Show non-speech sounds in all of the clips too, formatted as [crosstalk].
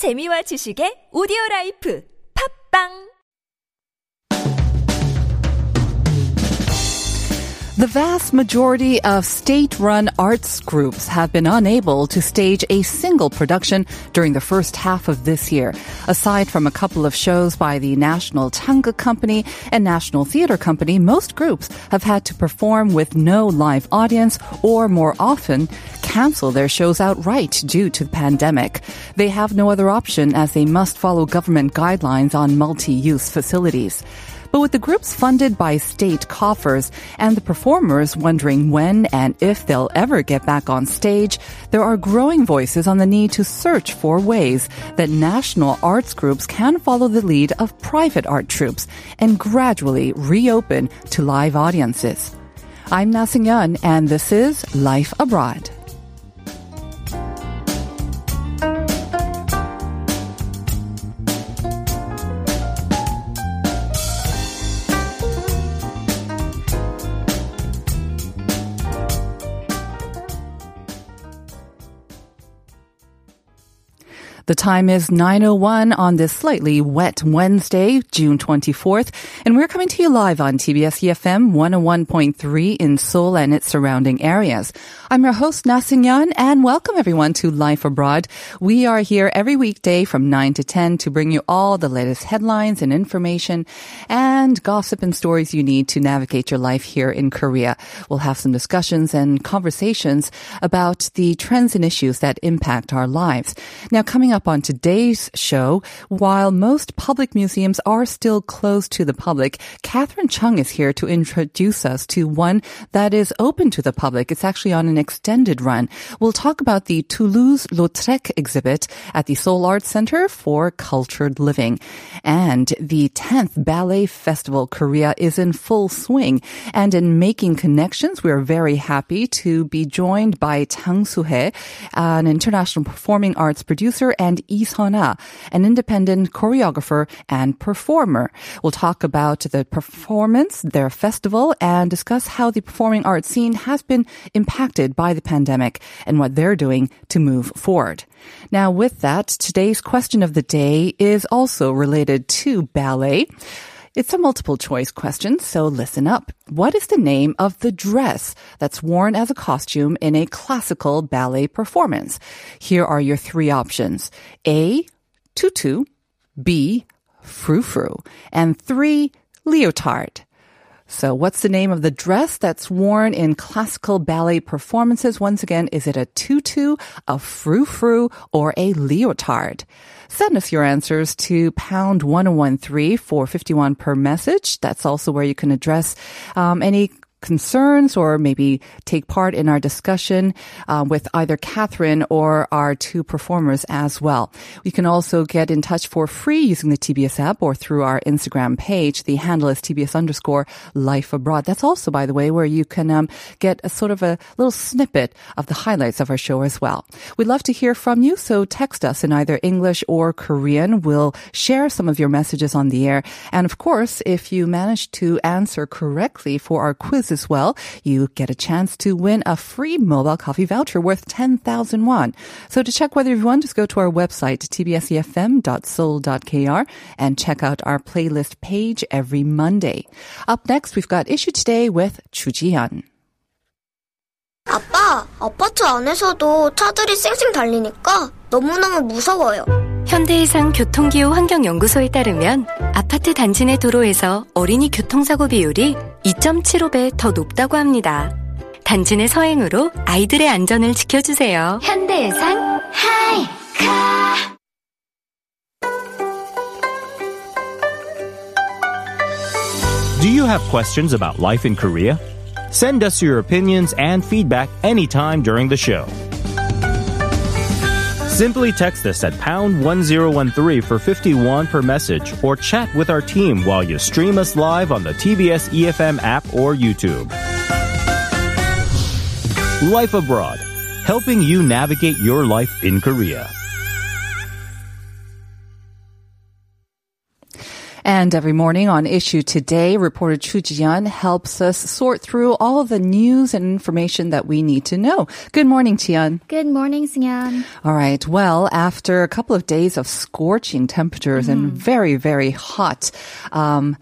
재미와 지식의 오디오 라이프. 팝빵 The vast majority of state-run arts groups have been unable to stage a single production during the first half of this year. Aside from a couple of shows by the National Tanga Company and National Theatre Company, most groups have had to perform with no live audience or more often cancel their shows outright due to the pandemic. They have no other option as they must follow government guidelines on multi-use facilities. But with the groups funded by state coffers and the performers wondering when and if they'll ever get back on stage, there are growing voices on the need to search for ways that national arts groups can follow the lead of private art troupes and gradually reopen to live audiences. I'm Na Yun, and this is Life Abroad. The time is 9.01 on this slightly wet Wednesday, June 24th, and we're coming to you live on TBS EFM 101.3 in Seoul and its surrounding areas. I'm your host, Na Yan, and welcome everyone to Life Abroad. We are here every weekday from 9 to 10 to bring you all the latest headlines and information and gossip and stories you need to navigate your life here in Korea. We'll have some discussions and conversations about the trends and issues that impact our lives. Now, coming up on today's show, while most public museums are still closed to the public, Catherine Chung is here to introduce us to one that is open to the public. It's actually on an extended run. We'll talk about the Toulouse-Lautrec exhibit at the Seoul Arts Center for Cultured Living. And the 10th Ballet Festival Korea is in full swing. And in making connections, we are very happy to be joined by Tang Soo-hye, an international performing arts producer, and Lee Sun-ah, an independent choreographer and performer. We'll talk about the performance, their festival, and discuss how the performing arts scene has been impacted by the pandemic and what they're doing to move forward. Now, with that, today's question of the day is also related to ballet. It's a multiple choice question, so listen up. What is the name of the dress that's worn as a costume in a classical ballet performance? Here are your three options. A, tutu, B, frou-frou, and three, leotard. So what's the name of the dress that's worn in classical ballet performances? Once again, is it a tutu, a frou-frou, or a leotard? Send us your answers to pound 1013 for 51 per message. That's also where you can address um, any concerns or maybe take part in our discussion uh, with either Catherine or our two performers as well. You can also get in touch for free using the TBS app or through our Instagram page. The handle is TBS underscore life abroad. That's also, by the way, where you can um, get a sort of a little snippet of the highlights of our show as well. We'd love to hear from you, so text us in either English or Korean. We'll share some of your messages on the air. And of course, if you manage to answer correctly for our quiz as well, you get a chance to win a free mobile coffee voucher worth 10,000 won. So to check whether you won, just go to our website, tbsefm.seoul.kr and check out our playlist page every Monday. Up next, we've got Issue Today with Chu Jian. 아빠, 아파트 안에서도 차들이 쌩쌩 달리니까 너무너무 무서워요. 현대해상 교통기후 환경연구소에 따르면 아파트 단지 내 도로에서 어린이 교통사고 비율이 2.75배 더 높다고 합니다. 단지 내 서행으로 아이들의 안전을 지켜주세요. 현대해상 하이카 Do you have questions about life in Korea? Send us your opinions and feedback anytime during the show. Simply text us at pound 1013 for 51 per message or chat with our team while you stream us live on the TBS EFM app or YouTube. Life Abroad, helping you navigate your life in Korea. And every morning on Issue Today, reporter Chu Jian helps us sort through all the news and information that we need to know. Good morning, Jian. Good morning, Sinyan. All right. Well, after a couple of days of scorching temperatures and very, very hot um,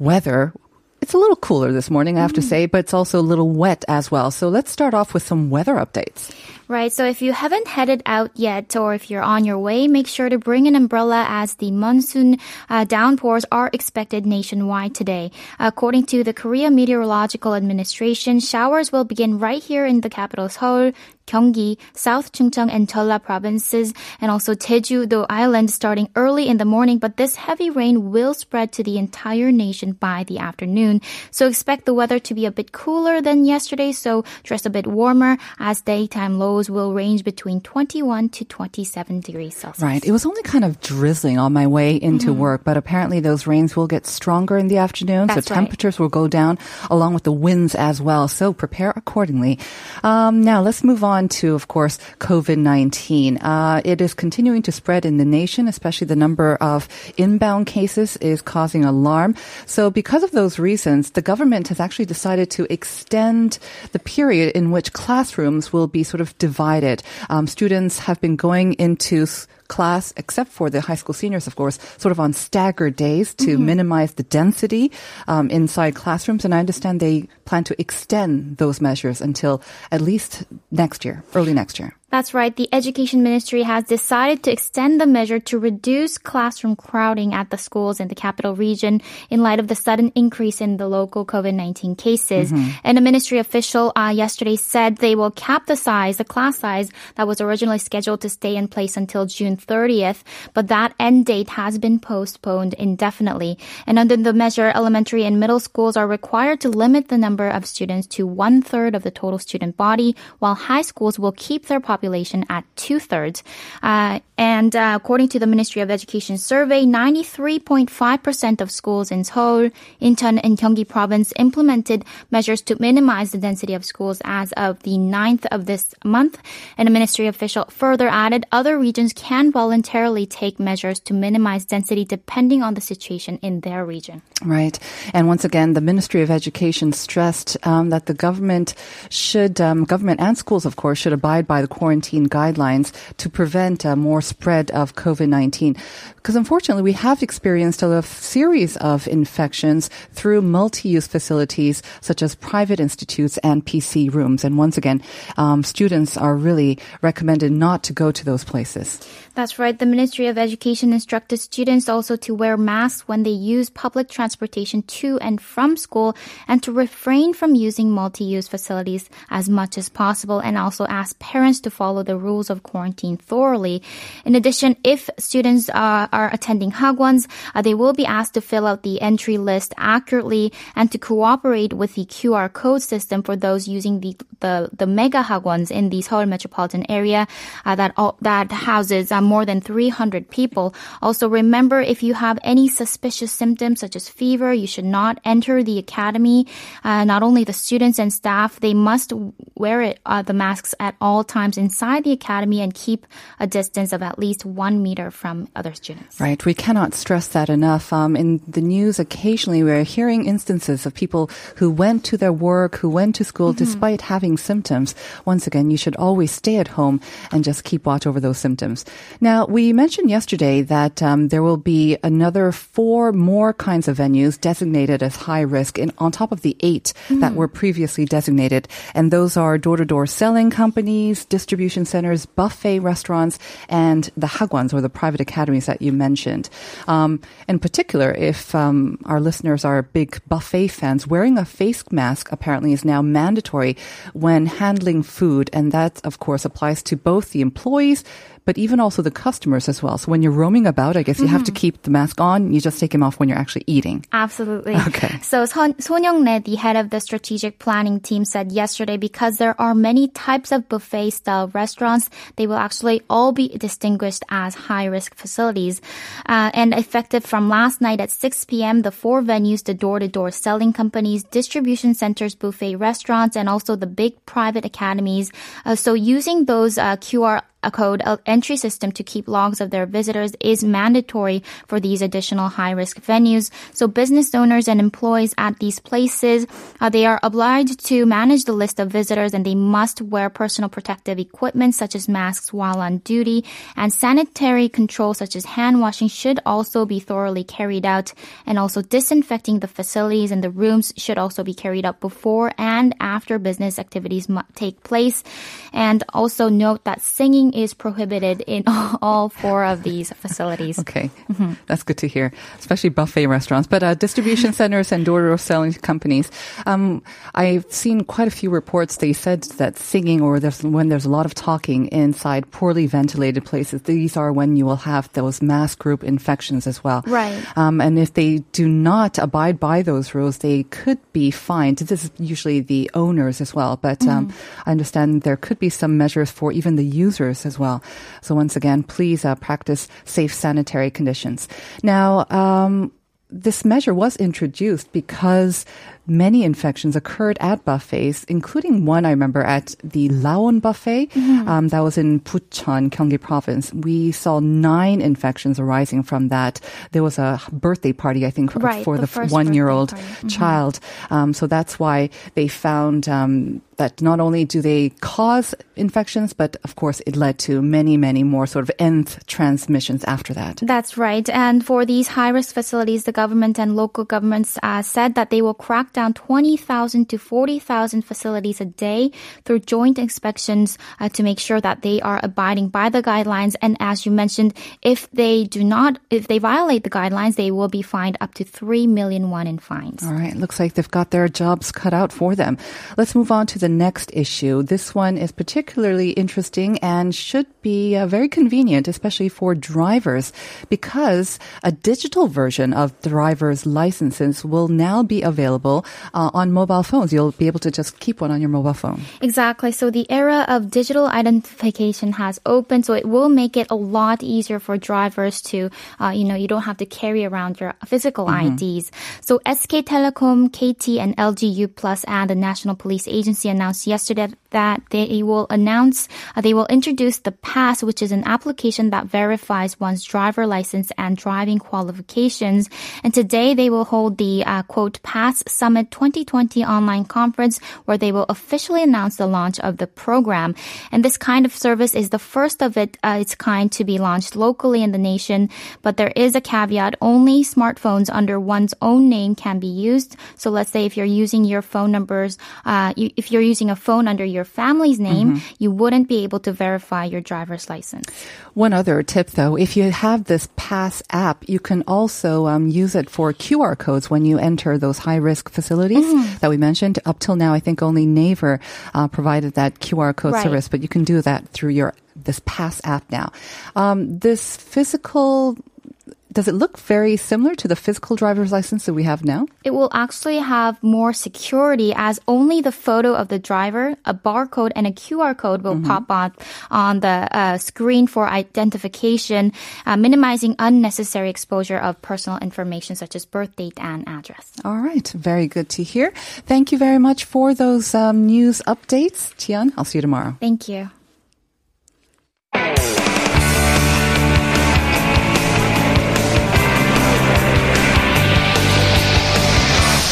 weather, it's a little cooler this morning, I have to say, but it's also a little wet as well. So let's start off with some weather updates. Right, so if you haven't headed out yet or if you're on your way, make sure to bring an umbrella as the monsoon uh, downpours are expected nationwide today. According to the Korea Meteorological Administration, showers will begin right here in the capital Seoul, Gyeonggi, South Chungcheong and Jeolla provinces, and also Jeju-do Island starting early in the morning. But this heavy rain will spread to the entire nation by the afternoon. So expect the weather to be a bit cooler than yesterday. So dress a bit warmer as daytime lows will range between 21 to 27 degrees Celsius. Right. It was only kind of drizzling on my way into Mm-hmm. work, but apparently those rains will get stronger in the afternoon. That's so right. temperatures will go down along with the winds as well. So prepare accordingly. Um, now let's move on to, of course, COVID-19. Uh, it is continuing to spread in the nation, especially the number of inbound cases is causing alarm. So because of those reasons, the government has actually decided to extend the period in which classrooms will be sort of divided. Um, students have been going into class, except for the high school seniors, of course, sort of on staggered days to minimize the density um, inside classrooms. And I understand they plan to extend those measures until at least next year, early next year. That's right. The Education Ministry has decided to extend the measure to reduce classroom crowding at the schools in the capital region in light of the sudden increase in the local COVID-19 cases. And a ministry official uh, yesterday said they will cap the size, the class size that was originally scheduled to stay in place until June 30th, but that end date has been postponed indefinitely. And under the measure, elementary and middle schools are required to limit the number of students to one third of the total student body, while high schools will keep their population at two thirds. Uh, and uh, according to the Ministry of Education survey, 93.5% of schools in Seoul, Incheon, and Gyeonggi province implemented measures to minimize the density of schools as of the 9th of this month. And a ministry official further added other regions can voluntarily take measures to minimize density depending on the situation in their region. Right. And once again, the Ministry of Education stressed um, that the government should, um, government and schools, of course, should abide by the quarantine guidelines to prevent uh, more spread of COVID-19. Because unfortunately, we have experienced a series of infections through multi-use facilities such as private institutes and PC rooms. And once again, um, students are really recommended not to go to those places. That's right. The Ministry of Education instructed students also to wear masks when they use public transportation to and from school and to refrain from using multi-use facilities as much as possible and also ask parents to follow the rules of quarantine thoroughly. In addition, if students are attending hagwons, uh, they will be asked to fill out the entry list accurately and to cooperate with the QR code system for those using the the, the mega hagwons in the Seoul metropolitan area uh, that all, that houses uh, more than 300 people. Also, remember if you have any suspicious symptoms such as fever, you should not enter the academy. Uh, not only the students and staff, they must wear it, uh, the masks at all times inside the academy and keep a distance of at least one meter from other students. Right. We cannot stress that enough. Um, in the news, occasionally we're hearing instances of people who went to their work, who went to school despite having symptoms. Once again, you should always stay at home and just keep watch over those symptoms. Now, we mentioned yesterday that um, there will be another four more kinds of venues designated as high risk in, on top of the eight that were previously designated. And those are door-to-door selling companies, distribution centers, buffet restaurants, and the hagwons or the private academies that you mentioned. Um, in particular, if um, our listeners are big buffet fans, wearing a face mask apparently is now mandatory when handling food, and that, of course, applies to both the employees but even also the customers as well. So when you're roaming about, I guess you have to keep the mask on. You just take them off when you're actually eating. Absolutely. Okay. So Son, Son Young-rae, the head of the strategic planning team, said yesterday because there are many types of buffet style restaurants, they will actually all be distinguished as high risk facilities. Uh, and effective from last night at 6 p.m., the four venues, the door to door selling companies, distribution centers, buffet restaurants, and also the big private academies. Uh, so using those uh, QR a code entry system to keep logs of their visitors is mandatory for these additional high risk venues. So business owners and employees at these places, uh, they are obliged to manage the list of visitors and they must wear personal protective equipment such as masks while on duty and sanitary controls such as hand washing should also be thoroughly carried out and also disinfecting the facilities and the rooms should also be carried out before and after business activities take place. And also note that singing is prohibited in [laughs] all four of these facilities. Okay, mm-hmm. that's good to hear, especially buffet restaurants. But uh, distribution [laughs] centers and door-to-door selling companies, um, I've seen quite a few reports. They said that singing or there's, when there's a lot of talking inside poorly ventilated places, these are when you will have those mass group infections as well. Right. Um, and if they do not abide by those rules, they could be fined. This is usually the owners as well, but um, mm. I understand there could be some measures for even the users as well. So once again, please uh, practice safe sanitary conditions. Now, um, this measure was introduced because many infections occurred at buffets, including one I remember at the Laon buffet. Mm-hmm. Um, that was in Bucheon, Gyeonggi province. We saw nine infections arising from that. There was a birthday party, I think, right, for the, the one-year-old mm-hmm. child. Um, so that's why they found um, that not only do they cause infections, but of course it led to many, many more sort of nth transmissions after that. That's right. And for these high risk facilities, the government and local governments uh, said that they will crack down 20,000 to 40,000 facilities a day through joint inspections uh, to make sure that they are abiding by the guidelines. And as you mentioned, if they do not, if they violate the guidelines, they will be fined up to 3 million won in fines. All right. Looks like they've got their jobs cut out for them. Let's move on to the next issue. This one is particularly interesting and should be uh, very convenient, especially for drivers, because a digital version of driver's licenses will now be available uh, on mobile phones. You'll be able to just keep one on your mobile phone. Exactly. So the era of digital identification has opened, so it will make it a lot easier for drivers to, uh, you know, you don't have to carry around your physical mm-hmm. IDs. So SK Telecom, KT, and LG U Plus and the National Police Agency announced yesterday that they will announce, uh, they will introduce the Pass, which is an application that verifies one's driver license and driving qualifications. And today they will hold the uh, quote Pass Summit 2020 online conference where they will officially announce the launch of the program. And this kind of service is the first of it, uh, its kind to be launched locally in the nation. But there is a caveat: only smartphones under one's own name can be used. So let's say if you're using your phone numbers, uh, you, if you're using a phone under your family's name, mm-hmm. you wouldn't be able to verify your driver's license. One other tip, though, if you have this Pass app, you can also um, use it for QR codes when you enter those high risk facilities mm-hmm. that we mentioned. Up till now, I think only Naver uh, provided that QR code right. service, but you can do that through your this Pass app now. Um, this physical does it look very similar to the physical driver's license that we have now? It will actually have more security as only the photo of the driver, a barcode, and a QR code will mm-hmm. pop up on the uh, screen for identification, uh, minimizing unnecessary exposure of personal information such as birth date and address. All right. Very good to hear. Thank you very much for those um, news updates. Tian, I'll see you tomorrow. Thank you.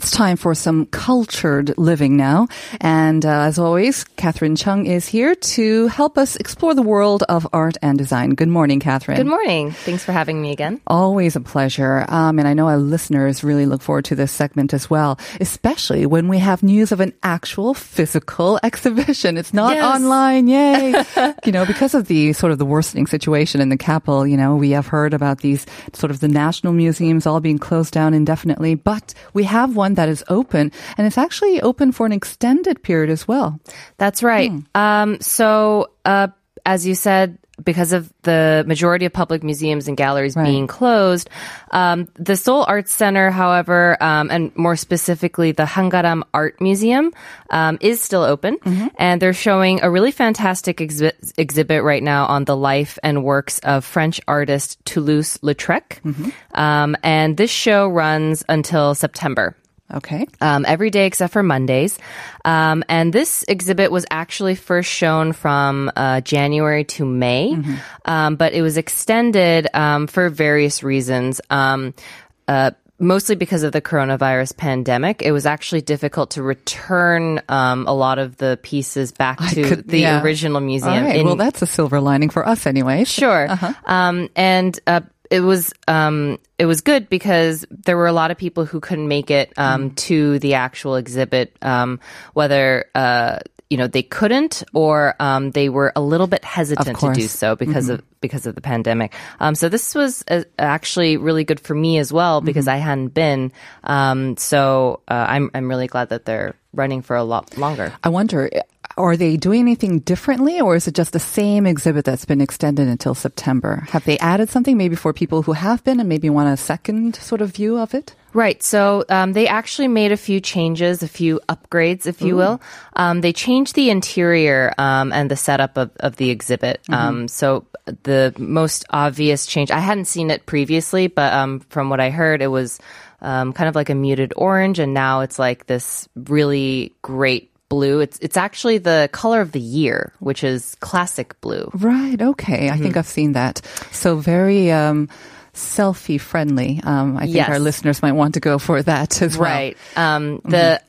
It's time for some cultured living now. And uh, as always, Catherine Chung is here to help us explore the world of art and design. Good morning, Catherine. Good morning. Thanks for having me again. Always a pleasure. Um, and I know our listeners really look forward to this segment as well, especially when we have news of an actual physical [laughs] exhibition. It's not yes. online. Yay. [laughs] you know, because of the sort of the worsening situation in the capital, you know, we have heard about these sort of the national museums all being closed down indefinitely, but we have one that is open, and it's actually open for an extended period as well. That's right. Hmm. Um, so, uh, as you said, because of the majority of public museums and galleries Right. being closed, um, the Seoul Arts Center, however, um, and more specifically the Hangaram Art Museum, um, is still open, and they're showing a really fantastic exhi- exhibit right now on the life and works of French artist Toulouse-Lautrec, um, and this show runs until September Okay. um, every day except for Mondays. Um, and this exhibit was actually first shown from uh, January to May, um, but it was extended um, for various reasons. Um, uh, Mostly because of the coronavirus pandemic, it was actually difficult to return um, a lot of the pieces back to could- the yeah. original museum. All right. in- well, that's a silver lining for us anyway. Sure. Um, and uh, it was um, it was good because there were a lot of people who couldn't make it um, to the actual exhibit, um, whether. Uh, you know they couldn't, or um, they were a little bit hesitant to do so because of because of the pandemic. Um, so this was uh, actually really good for me as well because I hadn't been. Um, so uh, I'm I'm really glad that they're running for a lot longer. I wonder, are they doing anything differently or is it just the same exhibit that's been extended until September? Have they added something maybe for people who have been and maybe want a second sort of view of it? Right. So um, they actually made a few changes, a few upgrades, if you will. Um, they changed the interior um, and the setup of, of the exhibit. Um, so the most obvious change, I hadn't seen it previously, but um, from what I heard, it was um, kind of like a muted orange, and now it's like this really great blue. It's it's actually the color of the year, which is classic blue. Right. Okay. I think I've seen that. So very um, selfie friendly. Um, I think Yes. our listeners might want to go for that as well. Right. Um, the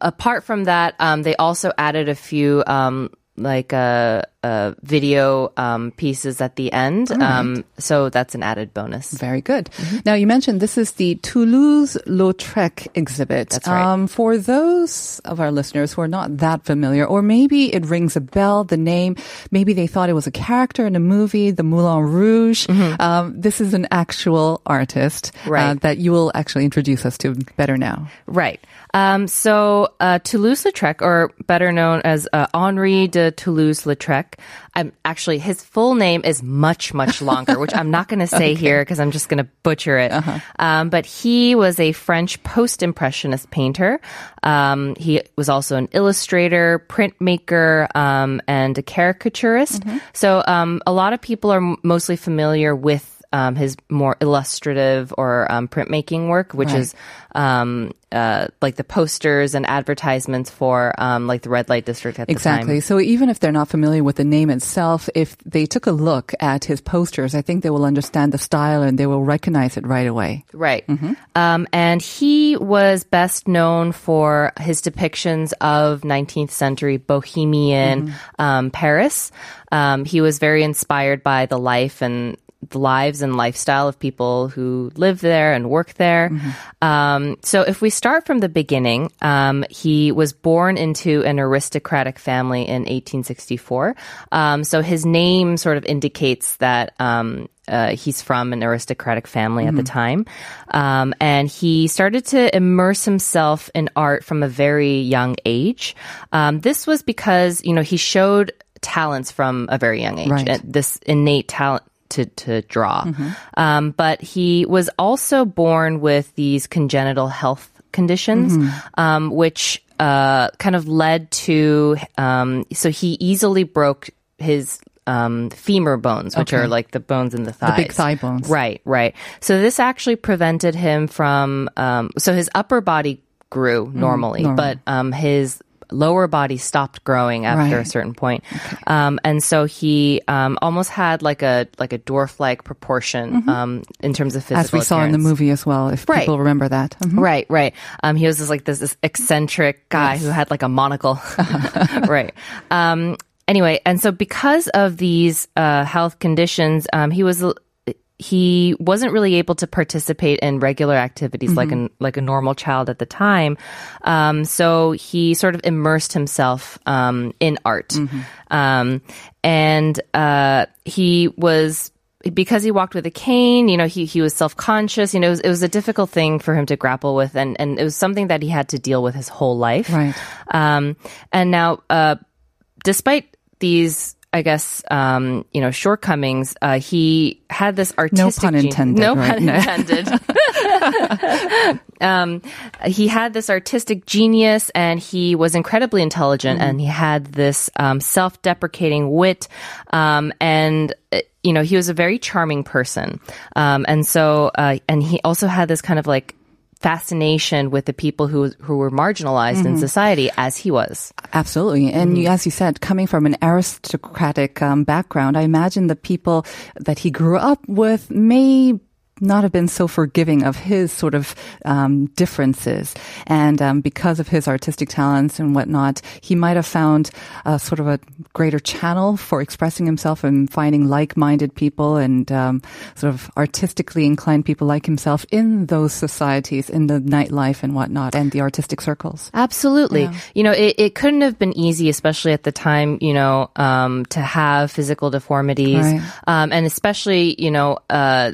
apart from that, um, they also added a few um, like uh, uh, video um, pieces at the end. Um, so that's an added bonus. Very good. Mm-hmm. Now, you mentioned this is the Toulouse-Lautrec exhibit. That's right. Um, for those of our listeners who are not that familiar, or maybe it rings a bell, the name, maybe they thought it was a character in a movie, the Moulin Rouge. Um, this is an actual artist uh, Mm-hmm. That you will actually introduce us to better now. Right. Um, so uh, Toulouse-Lautrec, or better known as uh, Henri de I'm actually his full name is much much longer, which I'm not going [laughs] to say here because I'm just going to butcher it. Um, but he was a French post-impressionist painter. Um, he was also an illustrator, printmaker, um, and a caricaturist. So um, a lot of people are m- mostly familiar with um, his more illustrative or um, printmaking work, which Right. is um, uh, like the posters and advertisements for um, like the red light district at Exactly. the time. So even if they're not familiar with the name itself, if they took a look at his posters, I think they will understand the style and they will recognize it right away. Right. Um, and he was best known for his depictions of 19th century bohemian um, Paris. Um, he was very inspired by the life and the lives and lifestyle of people who live there and work there. Um, so if we start from the beginning, um, he was born into an aristocratic family in 1864. Um, so his name sort of indicates that um, uh, he's from an aristocratic family at the time. Um, and he started to immerse himself in art from a very young age. Um, this was because, you know, he showed talents from a very young age, Right. uh, this innate talent. To, to draw. Um, but he was also born with these congenital health conditions, um, which uh, kind of led to, um, so he easily broke his um, femur bones, which Okay. are like the bones in the thighs. big thigh bones. Right, right. So this actually prevented him from. Um, so his upper body grew normally, normal. but um, his lower body stopped growing after a certain point, um, and so he um, almost had like a like a dwarf-like proportion um, in terms of physical. As we saw in the movie as well, if Right. people remember that. Mhm. Right, right. Um, he was just like this, this eccentric guy who had like a monocle. [laughs] [laughs] right. Um, anyway, and so because of these uh, health conditions, um, he was he wasn't really able to participate in regular activities like an like a normal child at the time. Um, so he sort of immersed himself um, in art, um, and uh, he was because he walked with a cane, you know, he, he was self-conscious, you know, it was, it was a difficult thing for him to grapple with and, and it was something that he had to deal with his whole life. Right. Um, and now, uh, despite these I guess, um, you know, shortcomings, uh, he had this artistic. No pun intended, no right? pun intended. [laughs] um, he had this artistic genius and he was incredibly intelligent Mm-hmm. and he had this um, self-deprecating wit um, and uh, you know he was a very charming person um, and so uh, and he also had this kind of like fascination with the people who who were marginalized in society as he was. Absolutely. And you, as you said, coming from an aristocratic um, background, I imagine the people that he grew up with may not have been so forgiving of his sort of um, differences. And um, because of his artistic talents and whatnot, he might have found uh, sort of a greater channel for expressing himself and finding like-minded people and um, sort of artistically inclined people like himself in those societies, in the nightlife and whatnot, and the artistic circles. Absolutely. You know, it, it couldn't have been easy, especially at the time, you know, um, to have physical deformities. Right. Um, and especially, you know, uh,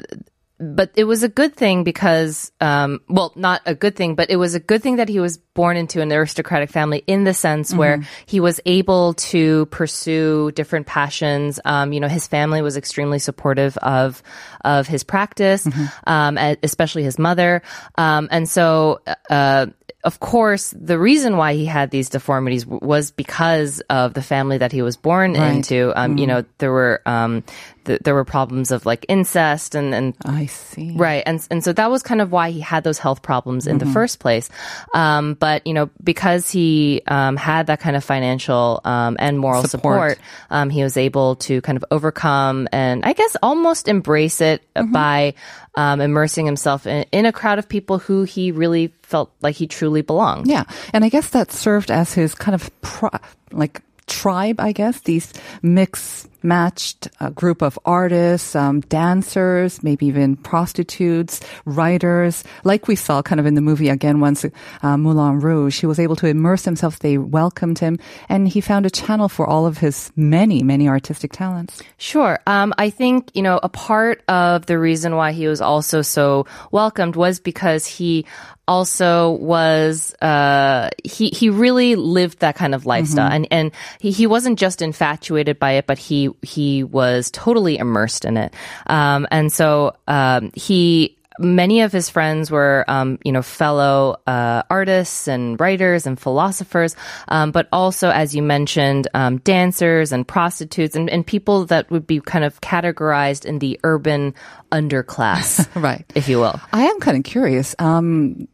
but it was a good thing because, um, well, not a good thing, but it was a good thing that he was born into an aristocratic family in the sense where he was able to pursue different passions. Um, you know, his family was extremely supportive of of his practice, um, e- especially his mother. Um, and so, uh, of course, the reason why he had these deformities w- was because of the family that he was born Right. into. Um, You know, there were um, th- there were problems of like incest and and I see. Right. And and so that was kind of why he had those health problems in the first place. Um, but, you know, because he um, had that kind of financial um, and moral Support. support, um, he was able to kind of overcome and I guess almost embrace it by um, immersing himself in, in a crowd of people who he really felt like he truly belonged. Yeah, and I guess that served as his kind of pri- like tribe. I guess these mix matched a group of artists, um, dancers, maybe even prostitutes, writers, like we saw kind of in the movie again once uh, Moulin Rouge. He was able to immerse himself. They welcomed him, and he found a channel for all of his many, many artistic talents. Sure. Um, I think, you know, a part of the reason why he was also so welcomed was because he also was, uh, he, he really lived that kind of lifestyle. And, and he, he wasn't just infatuated by it, but he, he was totally immersed in it. Um, and so, um, he, many of his friends were, um, you know, fellow uh, artists and writers and philosophers, um, but also, as you mentioned, um, dancers and prostitutes and, and people that would be kind of categorized in the urban underclass, [laughs] Right. if you will. I am kind of curious. Um,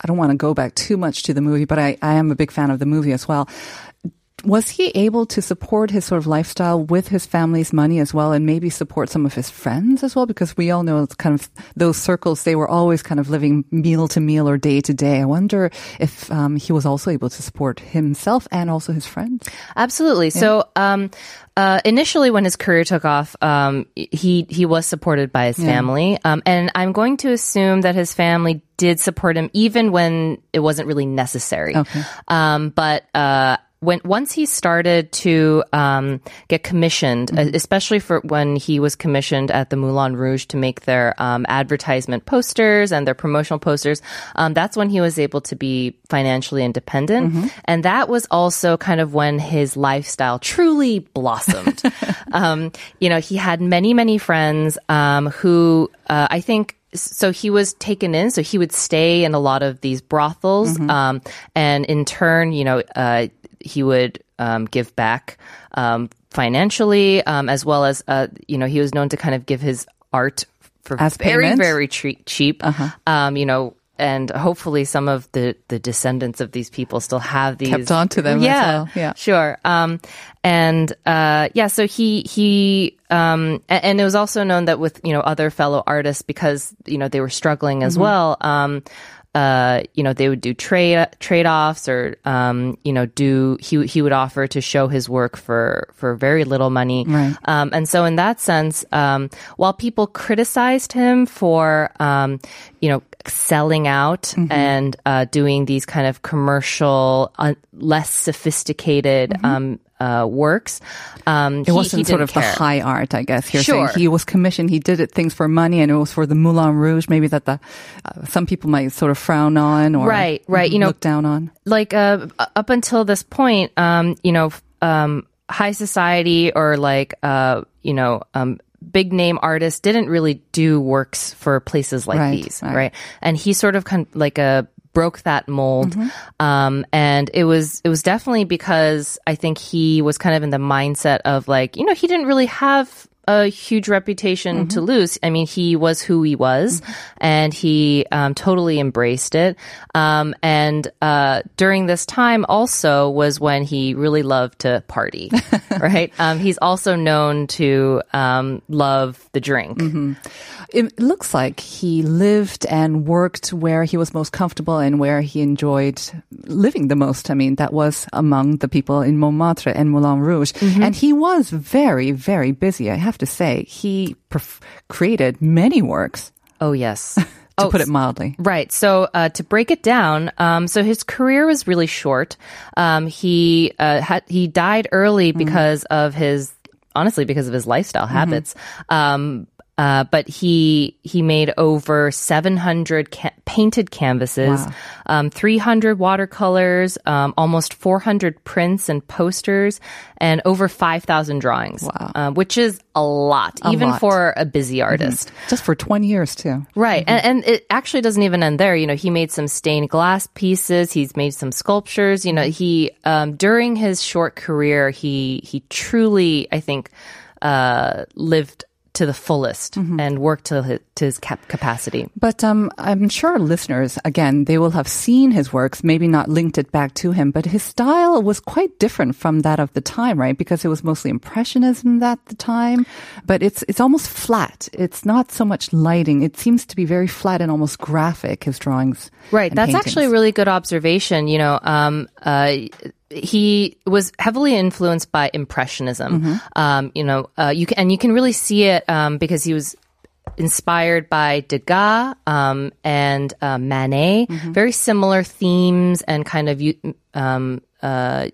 I don't want to go back too much to the movie, but I, I am a big fan of the movie as well. Was he able to support his sort of lifestyle with his family's money as well and maybe support some of his friends as well? Because we all know it's kind of those circles, they were always kind of living meal to meal or day to day. I wonder if um, he was also able to support himself and also his friends. Absolutely. So, um, uh, initially, when his career took off, um, he he was supported by his family, um, and I'm going to assume that his family did support him even when it wasn't really necessary. Okay. Um, but uh, when once he started to um, get commissioned, uh, especially for when he was commissioned at the Moulin Rouge to make their um, advertisement posters and their promotional posters, um, that's when he was able to be financially independent, and that was also kind of when his lifestyle truly blossomed. [laughs] um, you know, he had many many friends um, who uh, I think so he was taken in so he would stay in a lot of these brothels um, and in turn you know uh, he would um, give back um, financially um, as well as uh, you know he was known to kind of give his art for As very payment? very tre- cheap um, you know and hopefully some of the, the descendants of these people still have these Kept on to them as yeah, well, yeah. sure. Um, and uh, yeah, so he he um, and, it was also known that with you know other fellow artists because you know they were struggling as Mm-hmm. well. Um, uh, you know, they would do trade trade offs, or um, you know, do he he would offer to show his work for for very little money. Right. Um, and so, in that sense, um, while people criticized him for, um, you know, selling out Mm-hmm. and uh, doing these kind of commercial, uh, less sophisticated um, uh, works, um. It wasn't sort of the high art, I guess. You're Sure. saying he was commissioned, he did it things for money, and it was for the Moulin Rouge, maybe that the uh, some people might sort of frown on or Right, right, you know- look down on. like uh, up until this point, um, you know, um, high society or like uh, you know um, big name artists didn't really do works for places like Right, these, right. right. And he sort of kind like a broke that mold, um, and it was it was definitely because I think he was kind of in the mindset of like you know he didn't really have a huge reputation to lose. I mean, he was who he was, and he um, totally embraced it. Um, and uh, during this time, also was when he really loved to party. [laughs] right? Um, he's also known to um, love the drink. It looks like he lived and worked where he was most comfortable and where he enjoyed living the most. I mean, that was among the people in Montmartre and Moulin Rouge. And he was very, very busy. I have to say, he perf- created many works, Oh yes. [laughs] to oh, put it mildly. Right. So uh, to break it down, um, so his career was really short. Um, he uh, had he died early because of his honestly because of his lifestyle habits. Um, uh, but he he made over 700 ca- painted canvases, um, 300 watercolors, um, almost 400 prints and posters, and over 5,000 drawings. Wow. uh, which is a lot, A even lot. for a busy artist. Just for 20 years, too. Right. And, and it actually doesn't even end there. You know, he made some stained glass pieces. He's made some sculptures. You know, he, um, during his short career, he, he truly, I think, uh, lived to the fullest and work to his, to his cap- capacity. But um, I'm sure listeners, again, they will have seen his works, maybe not linked it back to him, but his style was quite different from that of the time, right? Because it was mostly impressionism at the time, but it's it's almost flat. It's not so much lighting. It seems to be very flat and almost graphic. His drawings, Right. That's actually a really good observation. You know, um, uh, he was heavily influenced by impressionism. Um, you know, uh, you can, and you can really see it um, because he was inspired by Degas um, and uh, Manet. Very similar themes and kind of um, uh,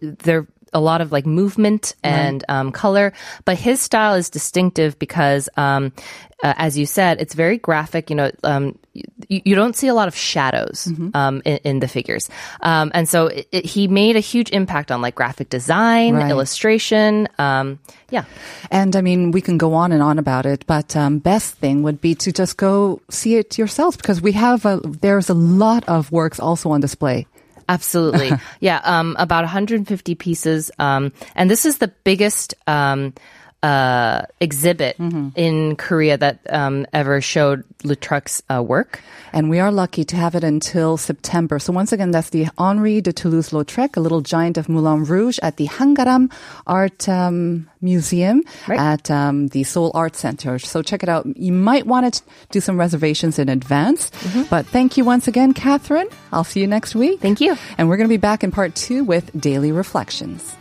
there a lot of like movement and um, color, but his style is distinctive because, um, uh, as you said, it's very graphic. You know, um, you, you don't see a lot of shadows um, in, in the figures, um, and so it, it, he made a huge impact on like graphic design, Right. illustration. Um, yeah, And I mean, we can go on and on about it, but um, best thing would be to just go see it yourselves because we have a, there's a lot of works also on display. [laughs] Absolutely. [laughs] yeah. Um, about 150 pieces. Um, and this is the biggest, um, uh, exhibit in Korea that, um, ever showed Lautrec's, uh, work. And we are lucky to have it until September. So once again, that's the Henri de Toulouse-Lautrec, a little giant of Moulin Rouge at the Hangaram Art um, Museum Right. at um, the Seoul Art Center. So check it out. You might want to do some reservations in advance. But thank you once again, Catherine. I'll see you next week. Thank you. And we're going to be back in part two with Daily Reflections.